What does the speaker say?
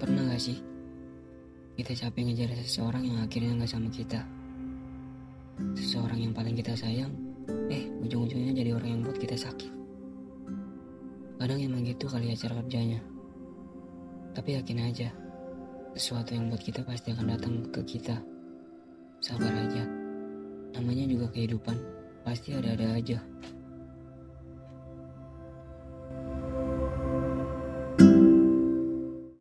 Pernah gak sih kita capek ngejar seseorang yang akhirnya gak sama kita? Seseorang yang paling kita sayang, eh ujung-ujungnya jadi orang yang buat kita sakit. Kadang emang gitu kali ya cara kerjanya. Tapi yakin aja, sesuatu yang buat kita pasti akan datang ke kita. Sabar aja, namanya juga kehidupan, pasti ada-ada aja.